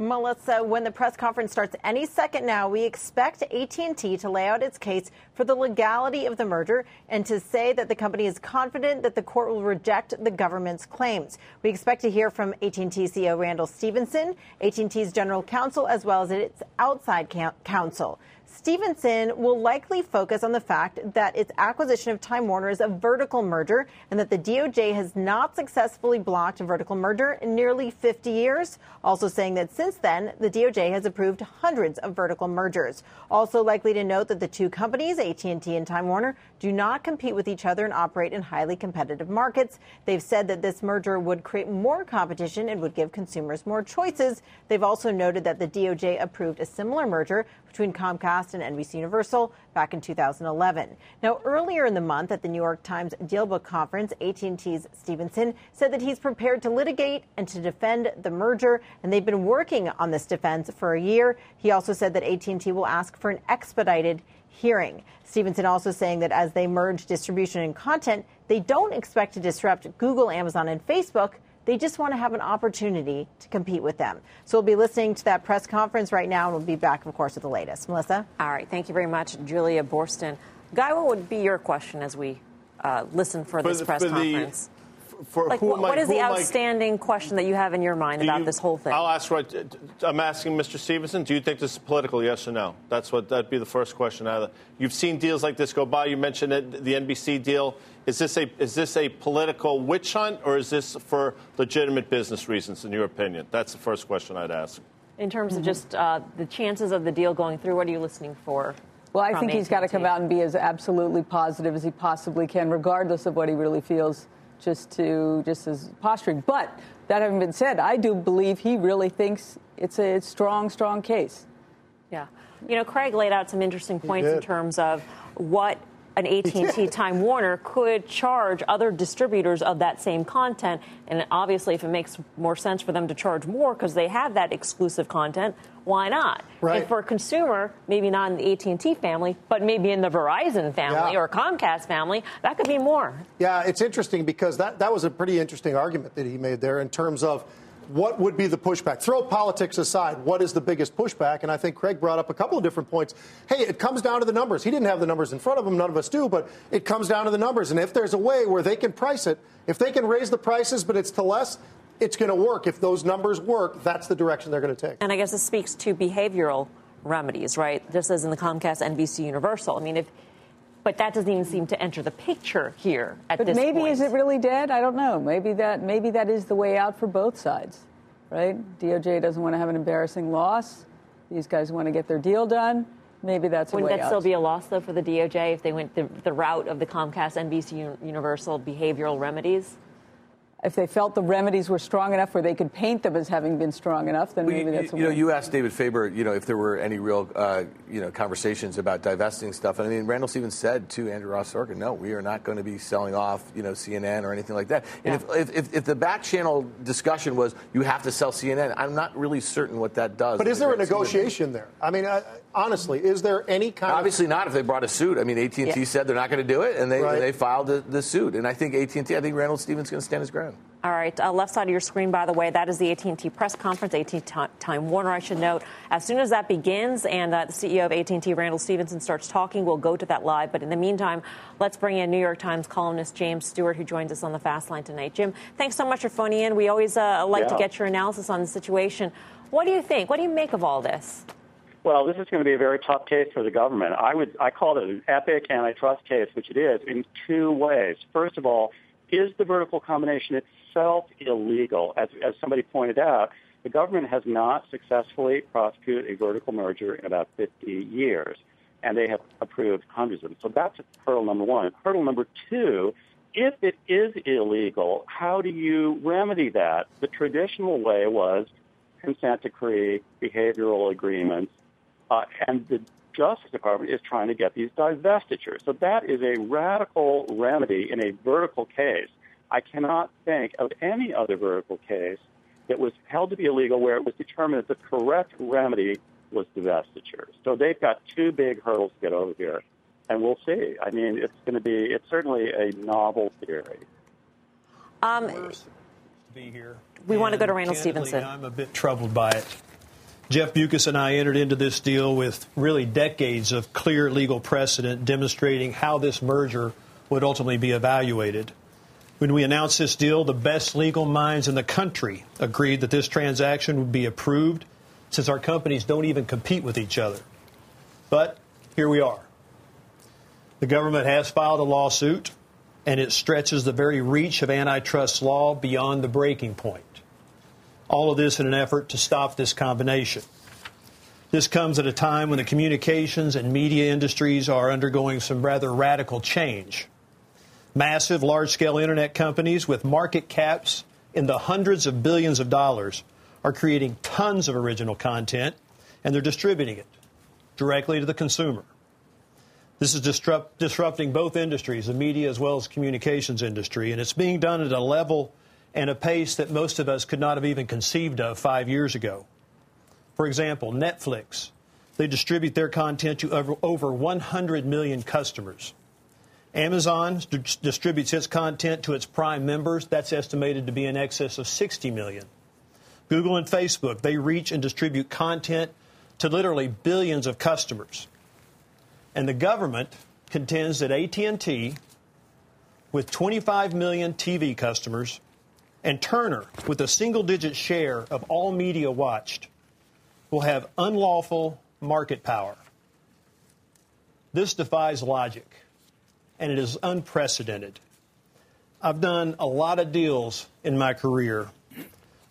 [SPEAKER 14] Melissa, when the press conference starts any second now, we expect AT&T to lay out its case for the legality of the merger and to say that the company is confident that the court will reject the government's claims. We expect to hear from AT&T CEO Randall Stephenson, AT&T's general counsel, as well as its outside counsel. Stephenson will likely focus on the fact that its acquisition of Time Warner is a vertical merger and that the DOJ has not successfully blocked a vertical merger in nearly 50 years. Also saying that since then, the DOJ has approved hundreds of vertical mergers. Also likely to note that the two companies, AT&T and Time Warner, do not compete with each other and operate in highly competitive markets. They've said that this merger would create more competition and would give consumers more choices. They've also noted that the DOJ approved a similar merger between Comcast and NBC Universal back in 2011. Now, earlier in the month at the New York Times Dealbook Conference, AT&T's Stephenson said that he's prepared to litigate and to defend the merger, and they've been working on this defense for a year. He also said that AT&T will ask for an expedited hearing. Stephenson also saying that as they merge distribution and content, they don't expect to disrupt Google, Amazon, and Facebook they just want to have an opportunity to compete with them. So we'll be listening to that press conference right now, and we'll be back, of course, with the latest. Melissa?
[SPEAKER 1] All right. Thank you very much, Julia Boorstin. Guy, what would be your question as we uh, listen for, for this the, press for conference? The- for like, what, what is the outstanding I, question that you have in your mind about you, this whole thing?
[SPEAKER 4] I'll ask right. I'm asking Mr. Stephenson. Do you think this is political? Yes or no? That's what that'd be the first question. Either You've seen deals like this go by. You mentioned it, the NBC deal. Is this a is this a political witch hunt or is this for legitimate business reasons? In your opinion, that's the first question I'd ask.
[SPEAKER 1] In terms of just uh, the chances of the deal going through, what are you listening for?
[SPEAKER 6] Well, I think he's got to come out and be as absolutely positive as he possibly can, regardless of what he really feels just to just as posturing. But that having been said, I do believe he really thinks it's a strong, strong case.
[SPEAKER 1] Yeah, you know, Craig laid out some interesting points in terms of what an AT&T Time Warner could charge other distributors of that same content. And obviously, if it makes more sense for them to charge more because they have that exclusive content, why not?
[SPEAKER 8] Right.
[SPEAKER 1] And for a consumer, maybe not in the AT&T family, but maybe in the Verizon family yeah. or Comcast family, that could be more.
[SPEAKER 8] Yeah, it's interesting because that, that was a pretty interesting argument that he made there in terms of – what would be the pushback? Throw politics aside. What is the biggest pushback? And I think Craig brought up a couple of different points. Hey, it comes down to the numbers. He didn't have the numbers in front of him. None of us do, but it comes down to the numbers. And if there's a way where they can price it, if they can raise the prices, but it's to less, it's going to work. If those numbers work, that's the direction they're going to take.
[SPEAKER 1] And I guess this speaks to behavioral remedies, right? Just as in the Comcast NBC Universal. I mean, if but that doesn't even seem to enter the picture here at this
[SPEAKER 6] but
[SPEAKER 1] this
[SPEAKER 6] maybe
[SPEAKER 1] point.
[SPEAKER 6] is it really dead? I don't know. Maybe that maybe that is the way out for both sides right? DOJ doesn't want to have an embarrassing loss. These guys want to get their deal done. Maybe that's
[SPEAKER 1] Wouldn't that
[SPEAKER 6] out.
[SPEAKER 1] still be a loss, though, for the DOJ if they went the, the route of the Comcast NBC Universal behavioral remedies?
[SPEAKER 6] If they felt the remedies were strong enough where they could paint them as having been strong enough, then maybe that's
[SPEAKER 3] you, you know. You asked David Faber, you know, if there were any real, uh, you know, conversations about divesting stuff. And I mean, Randall Stevens said to Andrew Ross Sorkin, "No, we are not going to be selling off, you know, CNN or anything like that." And yeah. if, if, if, the back channel discussion was you have to sell CNN, I'm not really certain what that does.
[SPEAKER 8] But is there a negotiation there? I mean, uh, honestly, is there any kind?
[SPEAKER 3] Of Obviously
[SPEAKER 8] of...
[SPEAKER 3] not. If they brought a suit, I mean, AT and T yeah. said they're not going to do it, and they right. and they filed the, the suit. And I think AT and T, I think Randall Stevens is going to stand his ground.
[SPEAKER 1] All right, uh, left side of your screen, by the way, that is the AT&T press conference. AT&T Time Warner, I should note. As soon as that begins and uh, the CEO of AT&T, Randall Stephenson, starts talking, we'll go to that live. But in the meantime, let's bring in New York Times columnist James Stewart, who joins us on the Fast Line tonight. Jim, thanks so much for phoning in. We always uh, like yeah. to get your analysis on the situation. What do you think? What do you make of all this?
[SPEAKER 15] Well, this is going to be a very tough case for the government. I would I call it an epic antitrust case, which it is in two ways. First of all, is the vertical combination itself illegal? As, as somebody pointed out, the government has not successfully prosecuted a vertical merger in about 50 years, and they have approved hundreds of them. So that's hurdle number one. Hurdle number two, if it is illegal, how do you remedy that? The traditional way was consent decree, behavioral agreements, uh, and the Justice Department is trying to get these divestitures. So that is a radical remedy in a vertical case. I cannot think of any other vertical case that was held to be illegal where it was determined that the correct remedy was divestiture. So they've got two big hurdles to get over here. And we'll see. I mean, it's going to be, it's certainly a novel theory.
[SPEAKER 1] Um,
[SPEAKER 16] be here.
[SPEAKER 1] We and want to go to Randall Stephenson.
[SPEAKER 16] I'm a bit troubled by it. Jeff Bewkes and I entered into this deal with really decades of clear legal precedent demonstrating how this merger would ultimately be evaluated. When we announced this deal, the best legal minds in the country agreed that this transaction would be approved since our companies don't even compete with each other. But here we are. The government has filed a lawsuit, and it stretches the very reach of antitrust law beyond the breaking point. All of this in an effort to stop this combination. This comes at a time when the communications and media industries are undergoing some rather radical change. Massive, large scale internet companies with market caps in the hundreds of billions of dollars are creating tons of original content and they're distributing it directly to the consumer. This is disrupt, disrupting both industries, the media as well as communications industry, and it's being done at a level and a pace that most of us could not have even conceived of five years ago. For example, Netflix. They distribute their content to over, over 100 million customers. Amazon d- distributes its content to its Prime members. That's estimated to be in excess of 60 million. Google and Facebook, they reach and distribute content to literally billions of customers. And the government contends that AT&T with 25 million TV customers and Turner, with a single digit share of all media watched, will have unlawful market power. This defies logic, and it is unprecedented. I've done a lot of deals in my career,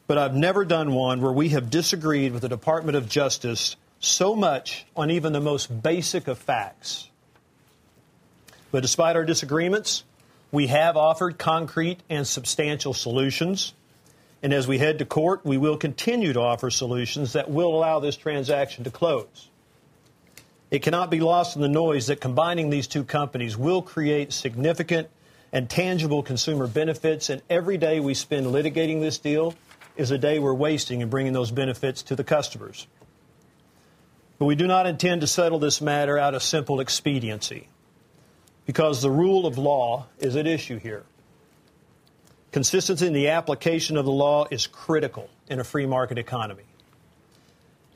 [SPEAKER 16] but I've never done one where we have disagreed with the Department of Justice so much on even the most basic of facts. But despite our disagreements, we have offered concrete and substantial solutions. And as we head to court, we will continue to offer solutions that will allow this transaction to close. It cannot be lost in the noise that combining these two companies will create significant and tangible consumer benefits, and every day we spend litigating this deal is a day we're wasting in bringing those benefits to the customers. But we do not intend to settle this matter out of simple expediency because the rule of law is at issue here. Consistency in the application of the law is critical in a free market economy.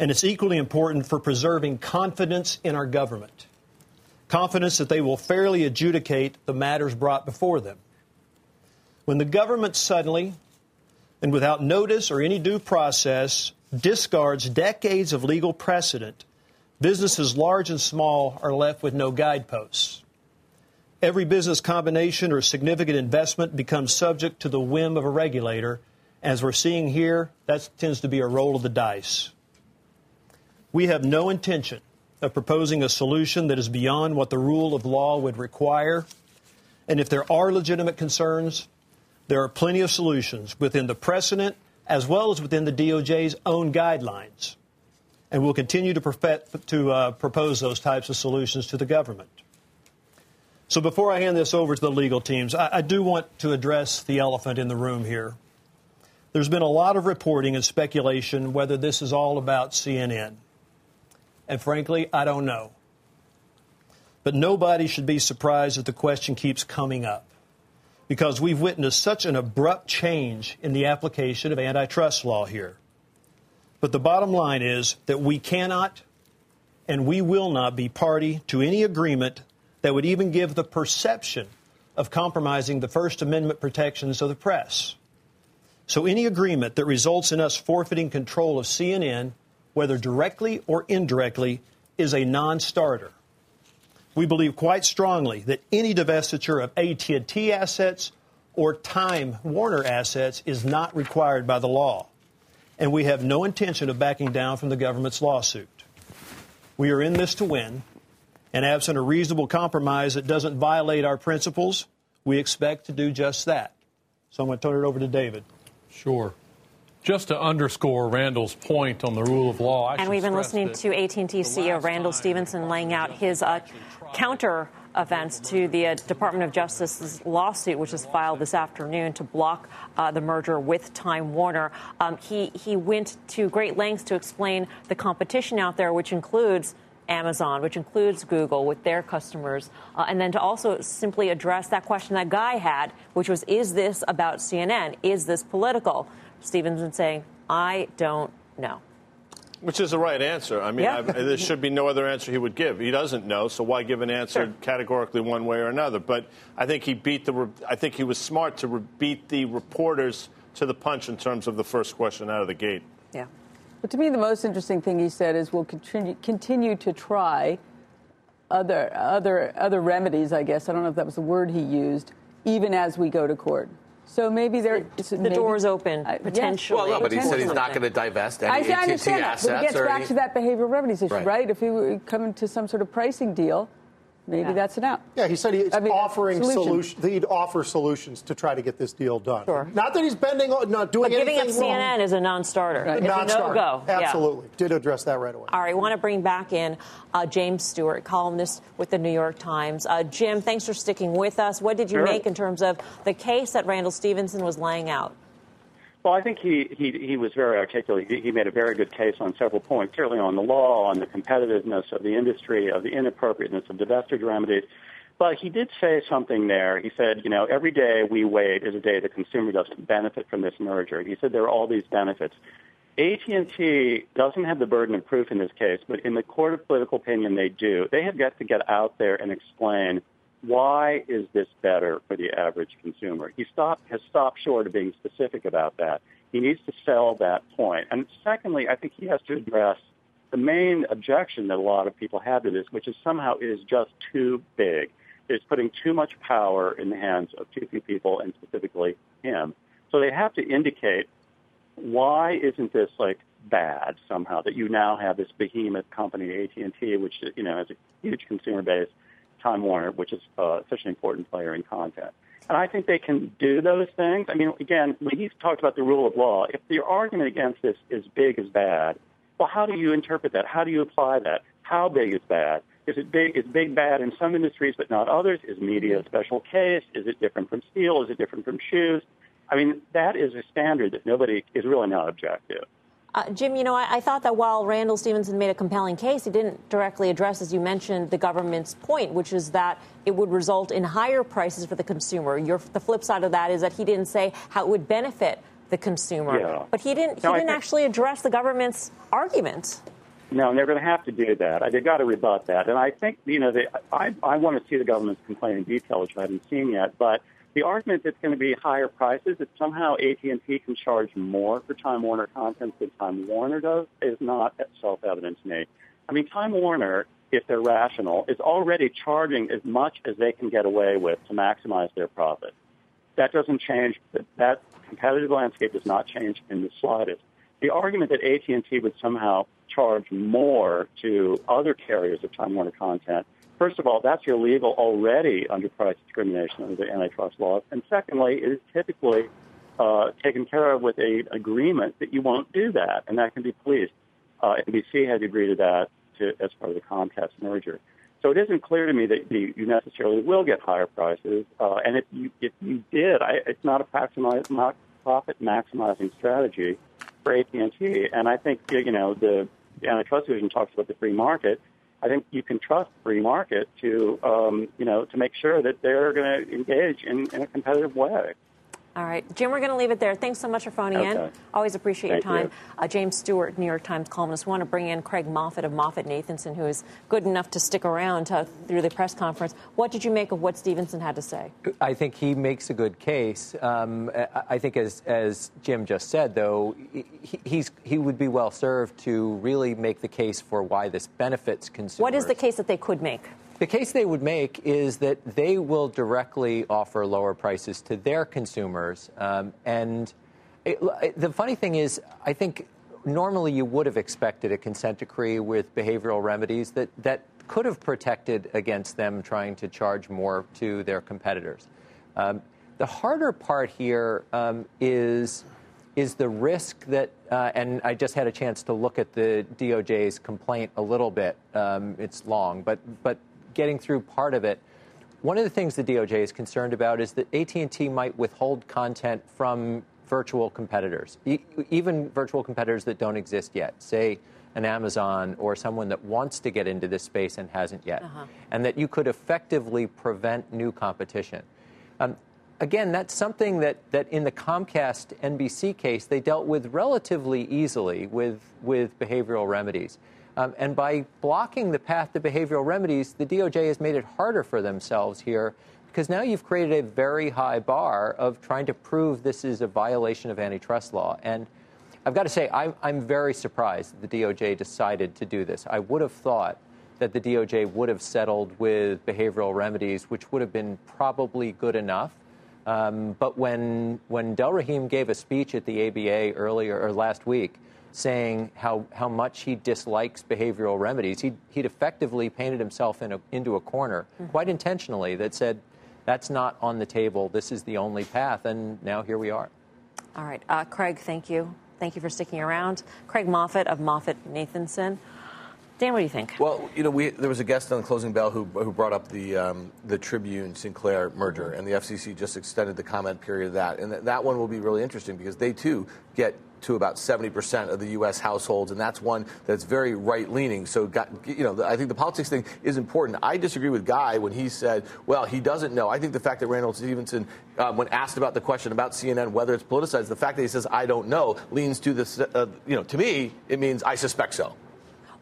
[SPEAKER 16] And it's equally important for preserving confidence in our government, confidence that they will fairly adjudicate the matters brought before them. When the government suddenly and without notice or any due process discards decades of legal precedent, businesses large and small are left with no guideposts every business combination or significant investment becomes subject to the whim of a regulator. As we're seeing here, that tends to be a roll of the dice. We have no intention of proposing a solution that is beyond what the rule of law would require. And if there are legitimate concerns, there are plenty of solutions within the precedent as well as within the DOJ's own guidelines. And we'll continue to, to uh, propose those types of solutions to the government. So before I hand this over to the legal teams, I, I, do want to address the elephant in the room here. There's been a lot of reporting and speculation whether this is all about CNN. And frankly, I don't know. But nobody should be surprised that the question keeps coming up because we've witnessed such an abrupt change in the application of antitrust law here. But the bottom line is that we cannot and we will not be party to any agreement that would even give the perception of compromising the First Amendment protections of the press. So any agreement that results in us forfeiting control of CNN, whether directly or indirectly, is a non-starter. We believe quite strongly that any divestiture of AT&T assets or Time Warner assets is not required by the law. And we have no intention of backing down from the government's lawsuit. We are in this to win, and absent a reasonable compromise that doesn't violate our principles, we expect to do just that. So I'm going to turn it over to David.
[SPEAKER 17] Sure. Just to underscore Randall's point on the rule of law, I
[SPEAKER 1] and we've been listening to AT&T CEO Randall Stephenson laying out his uh, counter offense to the uh, Department of Justice's lawsuit, which was filed this afternoon to block uh, the merger with Time Warner. Um, he he went to great lengths to explain the competition out there, which includes Amazon, which includes Google, with their customers, uh, and then to also simply address that question that Guy had, which was, is this about CNN? Is this political? Stephenson saying, I don't know.
[SPEAKER 4] Which is the right answer. I mean,
[SPEAKER 1] Yeah.
[SPEAKER 4] There should be no other answer he would give. He doesn't know, so why give an answer categorically one way or another? But I think he beat the. re- I think he was smart to re- beat the reporters to the punch in terms of the first question out of the gate.
[SPEAKER 1] Yeah.
[SPEAKER 6] But to me, the most interesting thing he said is we'll continue, continue to try other, other, other remedies, I guess. I don't know if that was the word he used, even as we go to court. So maybe there.
[SPEAKER 1] The door's open, potentially.
[SPEAKER 3] Well, no, but he said he's not going to divest any
[SPEAKER 6] I, I
[SPEAKER 3] AT&T
[SPEAKER 6] understand that,
[SPEAKER 3] assets
[SPEAKER 6] but it gets back
[SPEAKER 3] any-
[SPEAKER 6] to that behavioral remedies issue,
[SPEAKER 3] Right.
[SPEAKER 6] right? If he were coming to some sort of pricing deal, maybe that's an out.
[SPEAKER 8] Yeah, he said he's
[SPEAKER 6] I mean,
[SPEAKER 8] offering
[SPEAKER 6] solution.
[SPEAKER 8] solutions. He'd offer solutions to try to get this deal done. Sure. Not that he's bending, not doing
[SPEAKER 1] But giving up
[SPEAKER 8] wrong.
[SPEAKER 1] CNN is a non-starter. It's a
[SPEAKER 8] Non-starter.
[SPEAKER 1] no-go. Yeah.
[SPEAKER 8] Absolutely. Did address that right away.
[SPEAKER 1] All right, I want to bring back in uh, James Stewart, columnist with the New York Times. Uh, Jim, thanks for sticking with us. What did you
[SPEAKER 15] Sure.
[SPEAKER 1] make in terms of the case that Randall Stephenson was laying out?
[SPEAKER 15] Well, I think he, he, he was very articulate. He, he made a very good case on several points, certainly on the law, on the competitiveness of the industry, of the inappropriateness of divestiture remedies. But he did say something there. He said, you know, every day we wait is a day the consumer doesn't benefit from this merger. He said there are all these benefits. AT&T doesn't have the burden of proof in this case, but in the court of political opinion, they do. They have got to get out there and explain why is this better for the average consumer. He stopped, has stopped short of being specific about that. He needs to sell that point. And secondly, I think he has to address the main objection that a lot of people have to this, which is somehow it is just too big. It's putting too much power in the hands of too few people, and specifically him. So they have to indicate why isn't this like bad somehow that you now have this behemoth company AT&T, which you know has a huge consumer base, Time Warner, which is uh, such an important player in content. And I think they can do those things. I mean, again, when he's talked about the rule of law, if the argument against this is big is bad, well, how do you interpret that? How do you apply that? How big is bad? Is it big? Is big bad in some industries but not others? Is media a special case? Is it different from steel? Is it different from shoes? I mean, that is a standard that nobody is really not objective.
[SPEAKER 1] Uh, Jim, you know, I, I thought that while Randall Stephenson made a compelling case, he didn't directly address, as you mentioned, the government's point, which is that it would result in higher prices for the consumer. Your, the flip side of that is that he didn't say how it would benefit the consumer.
[SPEAKER 15] Yeah.
[SPEAKER 1] But he didn't. He
[SPEAKER 15] No,
[SPEAKER 1] didn't
[SPEAKER 15] think-
[SPEAKER 1] actually address the government's argument.
[SPEAKER 15] No, and they're going to have to do that. I- They've got to rebut that. And I think, you know, they, I, I want to see the government's complaint in detail, which I haven't seen yet. But the argument that it's going to be higher prices, that somehow AT&T can charge more for Time Warner content than Time Warner does, is not self-evident to me. I mean, Time Warner, if they're rational, is already charging as much as they can get away with to maximize their profit. That doesn't change. That, that competitive landscape does not change in the slightest. The argument that AT&T would somehow charge more to other carriers of Time Warner content, first of all, that's illegal already under price discrimination under the antitrust laws. And secondly, it is typically uh, taken care of with a agreement that you won't do that, and that can be policed. Uh, NBC had agreed to that to, as part of the Comcast merger. So it isn't clear to me that you necessarily will get higher prices. Uh, and if you, if you did, I, it's not a maximize, profit maximizing strategy for AT&T. And I think, you know, the, the antitrust division talks about the free market. I think you can trust free market to, um, you know, to make sure that they're going to engage in, in a competitive way.
[SPEAKER 1] All right, Jim, we're going to leave it there. Thanks so much for phoning in. Always appreciate
[SPEAKER 15] Thank
[SPEAKER 1] your time.
[SPEAKER 15] you.
[SPEAKER 1] Uh, James Stewart, New York Times columnist. We want to bring in Craig Moffett of Moffett Nathanson, who is good enough to stick around uh, through the press conference. What did you make of what Stephenson had to say?
[SPEAKER 10] I think he makes a good case. Um, I- I think, as, as Jim just said, though, he, he's, he would be well served to really make the case for why this benefits consumers.
[SPEAKER 1] What is the case that they could make?
[SPEAKER 10] The case they would make is that they will directly offer lower prices to their consumers. Um, and it, the funny thing is, I think normally you would have expected a consent decree with behavioral remedies that, that could have protected against them trying to charge more to their competitors. Um, the harder part here um, is is the risk that, uh, and I just had a chance to look at the DOJ's complaint a little bit. Um, it's long, but but getting through part of it. One of the things the DOJ is concerned about is that AT&T might withhold content from virtual competitors, e- even virtual competitors that don't exist yet. Say an Amazon or someone that wants to get into this space and hasn't yet,
[SPEAKER 1] Uh-huh.
[SPEAKER 10] and that you could effectively prevent new competition. Um, again, that's something that, that in the Comcast NBC case, they dealt with relatively easily with, with behavioral remedies. Um, and by blocking the path to behavioral remedies, the DOJ has made it harder for themselves here because now you've created a very high bar of trying to prove this is a violation of antitrust law. And I've got to say, I'm, I'm very surprised the DOJ decided to do this. I would have thought that the DOJ would have settled with behavioral remedies, which would have been probably good enough. Um, but when when Delrahim gave a speech at the ABA earlier or last week, saying how, how much he dislikes behavioral remedies, he'd, he'd effectively painted himself in a, into a corner, mm-hmm. quite intentionally, that said that's not on the table. This is the only path, and now here we are.
[SPEAKER 1] All right, uh, Craig, thank you. Thank you for sticking around. Craig Moffett of Moffett Nathanson. Dan, what do you think?
[SPEAKER 3] Well, you know, we, there was a guest on Closing Bell who, who brought up the um, the Tribune Sinclair merger, and the FCC just extended the comment period of that. And th- that one will be really interesting because they too get to about 70% of the U.S. households, and that's one that's very right leaning. So, you know, I think the politics thing is important. I disagree with Guy when he said, well, he doesn't know. I think the fact that Randall Stephenson, uh, when asked about the question about CNN, whether it's politicized, the fact that he says, I don't know, leans to this, uh, you know, to me, it means I suspect so.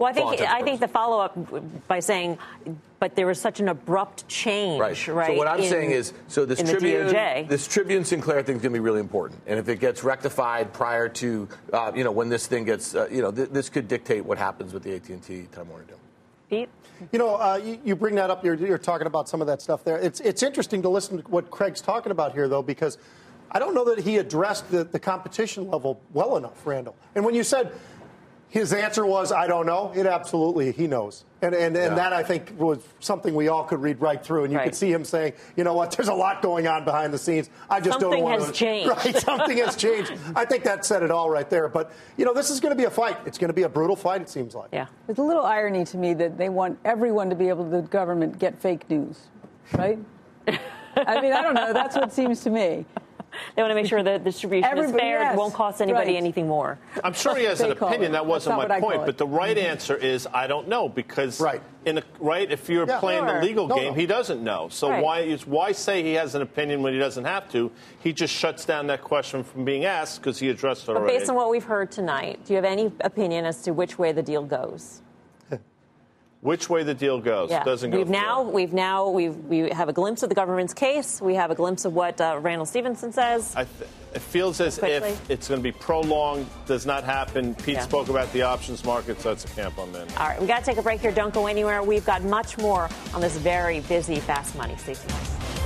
[SPEAKER 1] Well, I think I think the follow up by saying, but there was such an abrupt change, right? right
[SPEAKER 3] so what I'm
[SPEAKER 1] in,
[SPEAKER 3] saying is, so this Tribune, this Tribune Sinclair thing is going to be really important, and if it gets rectified prior to, uh, you know, when this thing gets, uh, you know, th- this could dictate what happens with the AT&T Time Warner deal.
[SPEAKER 1] Pete.
[SPEAKER 8] You know, uh, you, you, bring that up. You're, you're talking about some of that stuff there. It's it's interesting to listen to what Craig's talking about here, though, because I don't know that he addressed the, the competition level well enough, Randall. And when you said his answer was, I don't know. It absolutely, he knows. And, and, and yeah. that, I think, was something we all could read right through. And you right. could see him saying, you know what, there's a lot going on behind the scenes. I just
[SPEAKER 1] something
[SPEAKER 8] don't
[SPEAKER 1] want to.
[SPEAKER 8] Something has changed. Right, something has changed. I think that said it all right there. But, you know, this is going to be a fight. It's going to be a brutal fight, it seems like.
[SPEAKER 1] Yeah.
[SPEAKER 6] There's a little irony to me that they want everyone to be able to, the government, get fake news, right? I mean, I don't know. That's what seems to me.
[SPEAKER 1] They want to make sure the distribution Everybody, is fair. Yes. It won't cost anybody
[SPEAKER 6] right.
[SPEAKER 1] anything more.
[SPEAKER 4] I'm sure he has an opinion. That wasn't my point. But the right mm-hmm. answer is I don't know because
[SPEAKER 8] right.
[SPEAKER 4] In a, right, if you're yeah, playing sure. the legal no, game, no. he doesn't know. So right. why is why say he has an opinion when he doesn't have to? He just shuts down that question from being asked because he addressed it
[SPEAKER 1] but
[SPEAKER 4] already.
[SPEAKER 1] Based on what we've heard tonight, do you have any opinion as to which way the deal goes?
[SPEAKER 4] Which way the deal goes.
[SPEAKER 1] Yeah.
[SPEAKER 4] Doesn't go.
[SPEAKER 1] we've now we've now we've, we have a glimpse of the government's case. We have a glimpse of what uh, Randall Stephenson says.
[SPEAKER 4] Th- it feels as Quickly. if it's going to be prolonged. Does not happen. Pete yeah. spoke about the options market, so that's a camp on that.
[SPEAKER 1] All right, we got to take a break here. Don't go anywhere. We've got much more on this very busy Fast Money. Stay tuned.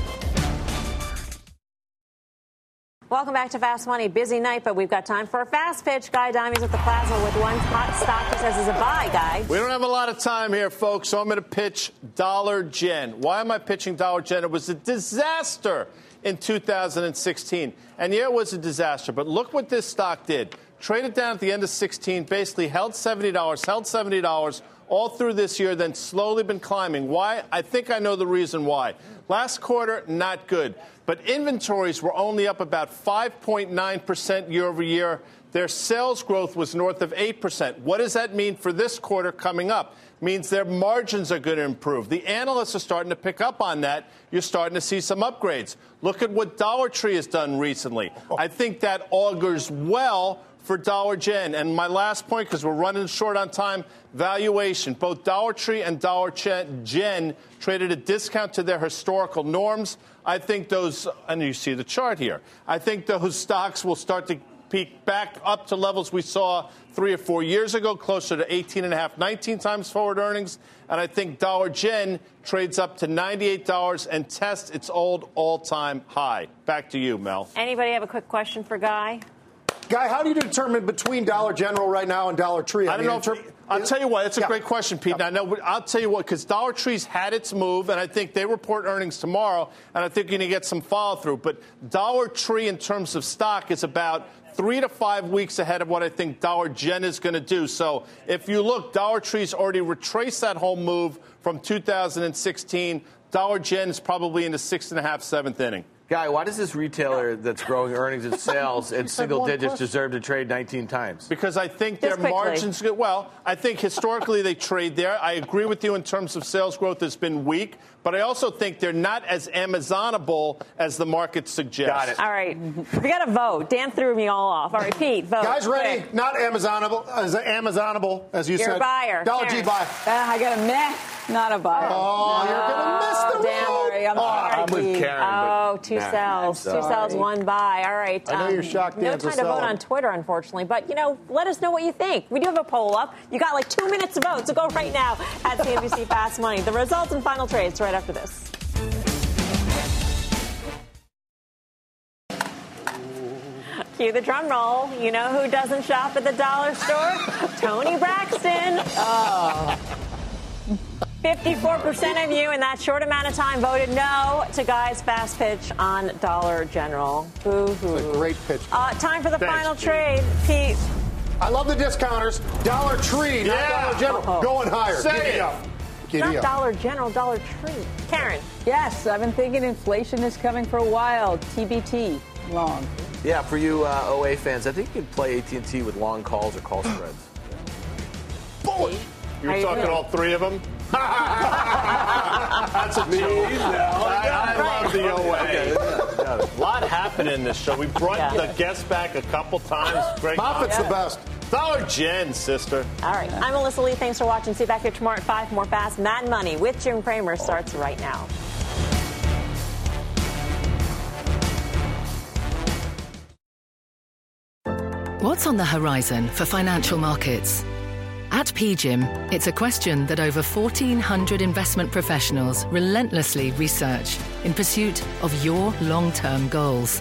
[SPEAKER 1] Welcome back to Fast Money. Busy night, but we've got time for a fast pitch. Guy Adami's at the plaza with one hot stock he says is a buy, guy.
[SPEAKER 4] We don't have a lot of time here, folks, so I'm going to pitch Dollar Gen. Why am I pitching Dollar Gen? It was a disaster in 2016. And yeah, it was a disaster, but look what this stock did. Traded down at the end of 16, basically held $70, held $70 all through this year, then slowly been climbing. Why? I think I know the reason why. Last quarter, not good. But inventories were only up about 5.9% year over year. Their sales growth was north of 8%. What does that mean for this quarter coming up? means their margins are going to improve. The analysts are starting to pick up on that. You're starting to see some upgrades. Look at what Dollar Tree has done recently. Oh. I think that augurs well for Dollar Gen. And my last point, because we're running short on time, valuation. Both Dollar Tree and Dollar Gen traded a discount to their historical norms. I think those, and you see the chart here, I think those stocks will start to peak back up to levels we saw three or four years ago, closer to 18 and a half, 19 times forward earnings. And I think Dollar Gen trades up to $98 and tests its old all-time high. Back to you, Mel.
[SPEAKER 1] Anybody have a quick question for Guy?
[SPEAKER 8] Guy, how do you determine between Dollar General right now and Dollar Tree?
[SPEAKER 4] I, I don't know. If, I'll tell you what. That's a yeah. great question, Pete. Yeah. Now, I'll tell you what, because Dollar Tree's had its move, and I think they report earnings tomorrow, and I think you're going to get some follow through. But Dollar Tree, in terms of stock, is about three to five weeks ahead of what I think Dollar Gen is going to do. So if you look, Dollar Tree's already retraced that whole move from 2016. Dollar Gen is probably in the sixth and a half, seventh inning.
[SPEAKER 3] Guy, why does this retailer that's growing earnings and sales in single digits
[SPEAKER 4] question.
[SPEAKER 3] deserve to trade 19 times?
[SPEAKER 4] Because I think their
[SPEAKER 3] Just quickly.
[SPEAKER 4] margins. Well, I think historically they trade there. I agree with you in terms of sales growth has been weak, but I also think they're not as Amazonable as the market suggests. Got it.
[SPEAKER 1] All right. We got to vote. Dan threw me all off. All right, Pete, vote.
[SPEAKER 8] Guys, ready?
[SPEAKER 1] Quick.
[SPEAKER 8] Not Amazonable, as Amazonable, as you
[SPEAKER 1] You're a
[SPEAKER 8] said.
[SPEAKER 1] buyer.
[SPEAKER 8] Dollar G buy.
[SPEAKER 6] Uh, I got a meh, not a buy.
[SPEAKER 8] Oh, you're gonna miss the
[SPEAKER 6] damn
[SPEAKER 8] vote.
[SPEAKER 6] Murray. I'm
[SPEAKER 8] Oh,
[SPEAKER 6] sorry.
[SPEAKER 8] I'm with Karen,
[SPEAKER 1] Oh, two
[SPEAKER 8] Nah, sells.
[SPEAKER 1] Two
[SPEAKER 8] sorry.
[SPEAKER 1] sells, one buy. All right. um,
[SPEAKER 8] I know you're shocked
[SPEAKER 1] No
[SPEAKER 8] Dan's a
[SPEAKER 1] time to vote on Twitter, unfortunately. But, you know, let us know what you think. We do have a poll up. You got like two minutes to vote, so go right now at CNBC Fast Money. The results and final trades right after this. Cue the drum roll. You know who doesn't shop at the dollar store? Toni Braxton. Oh. 54% of you in that short amount of time voted no to Guy's fast pitch on Dollar General. Boo-hoo.
[SPEAKER 8] It's a great pitch.
[SPEAKER 1] Uh, time for the
[SPEAKER 8] Thanks,
[SPEAKER 1] final trade. Pete.
[SPEAKER 8] I love the discounters. Dollar Tree, not
[SPEAKER 4] Yeah.
[SPEAKER 8] Dollar General.
[SPEAKER 1] Oh.
[SPEAKER 8] Going higher.
[SPEAKER 4] Say
[SPEAKER 8] Giddy
[SPEAKER 4] it.
[SPEAKER 8] Up. Giddy
[SPEAKER 1] Not
[SPEAKER 8] up.
[SPEAKER 1] Dollar General, Dollar Tree. Karen.
[SPEAKER 6] Yes, I've been thinking inflation is coming for a while. TBT, long.
[SPEAKER 3] Yeah, for you uh, OA fans, I think you can play AT&T with long calls or call spreads.
[SPEAKER 8] Bullet.
[SPEAKER 4] You're
[SPEAKER 1] Are you
[SPEAKER 4] talking
[SPEAKER 1] good?
[SPEAKER 4] all three of them? That's a joke. I, I love the OA. A lot happened in this show. We brought
[SPEAKER 1] Yeah.
[SPEAKER 4] the guests back a couple times. Great.
[SPEAKER 8] Moffett's the best.
[SPEAKER 4] Dollar Gen, sister.
[SPEAKER 1] All right. I'm Melissa Lee. Thanks for watching. See you back here tomorrow at 5. More Fast Mad Money with Jim Cramer starts right now.
[SPEAKER 18] What's on the horizon for financial markets? At PGIM, it's a question that over 1,400 investment professionals relentlessly research in pursuit of your long term goals.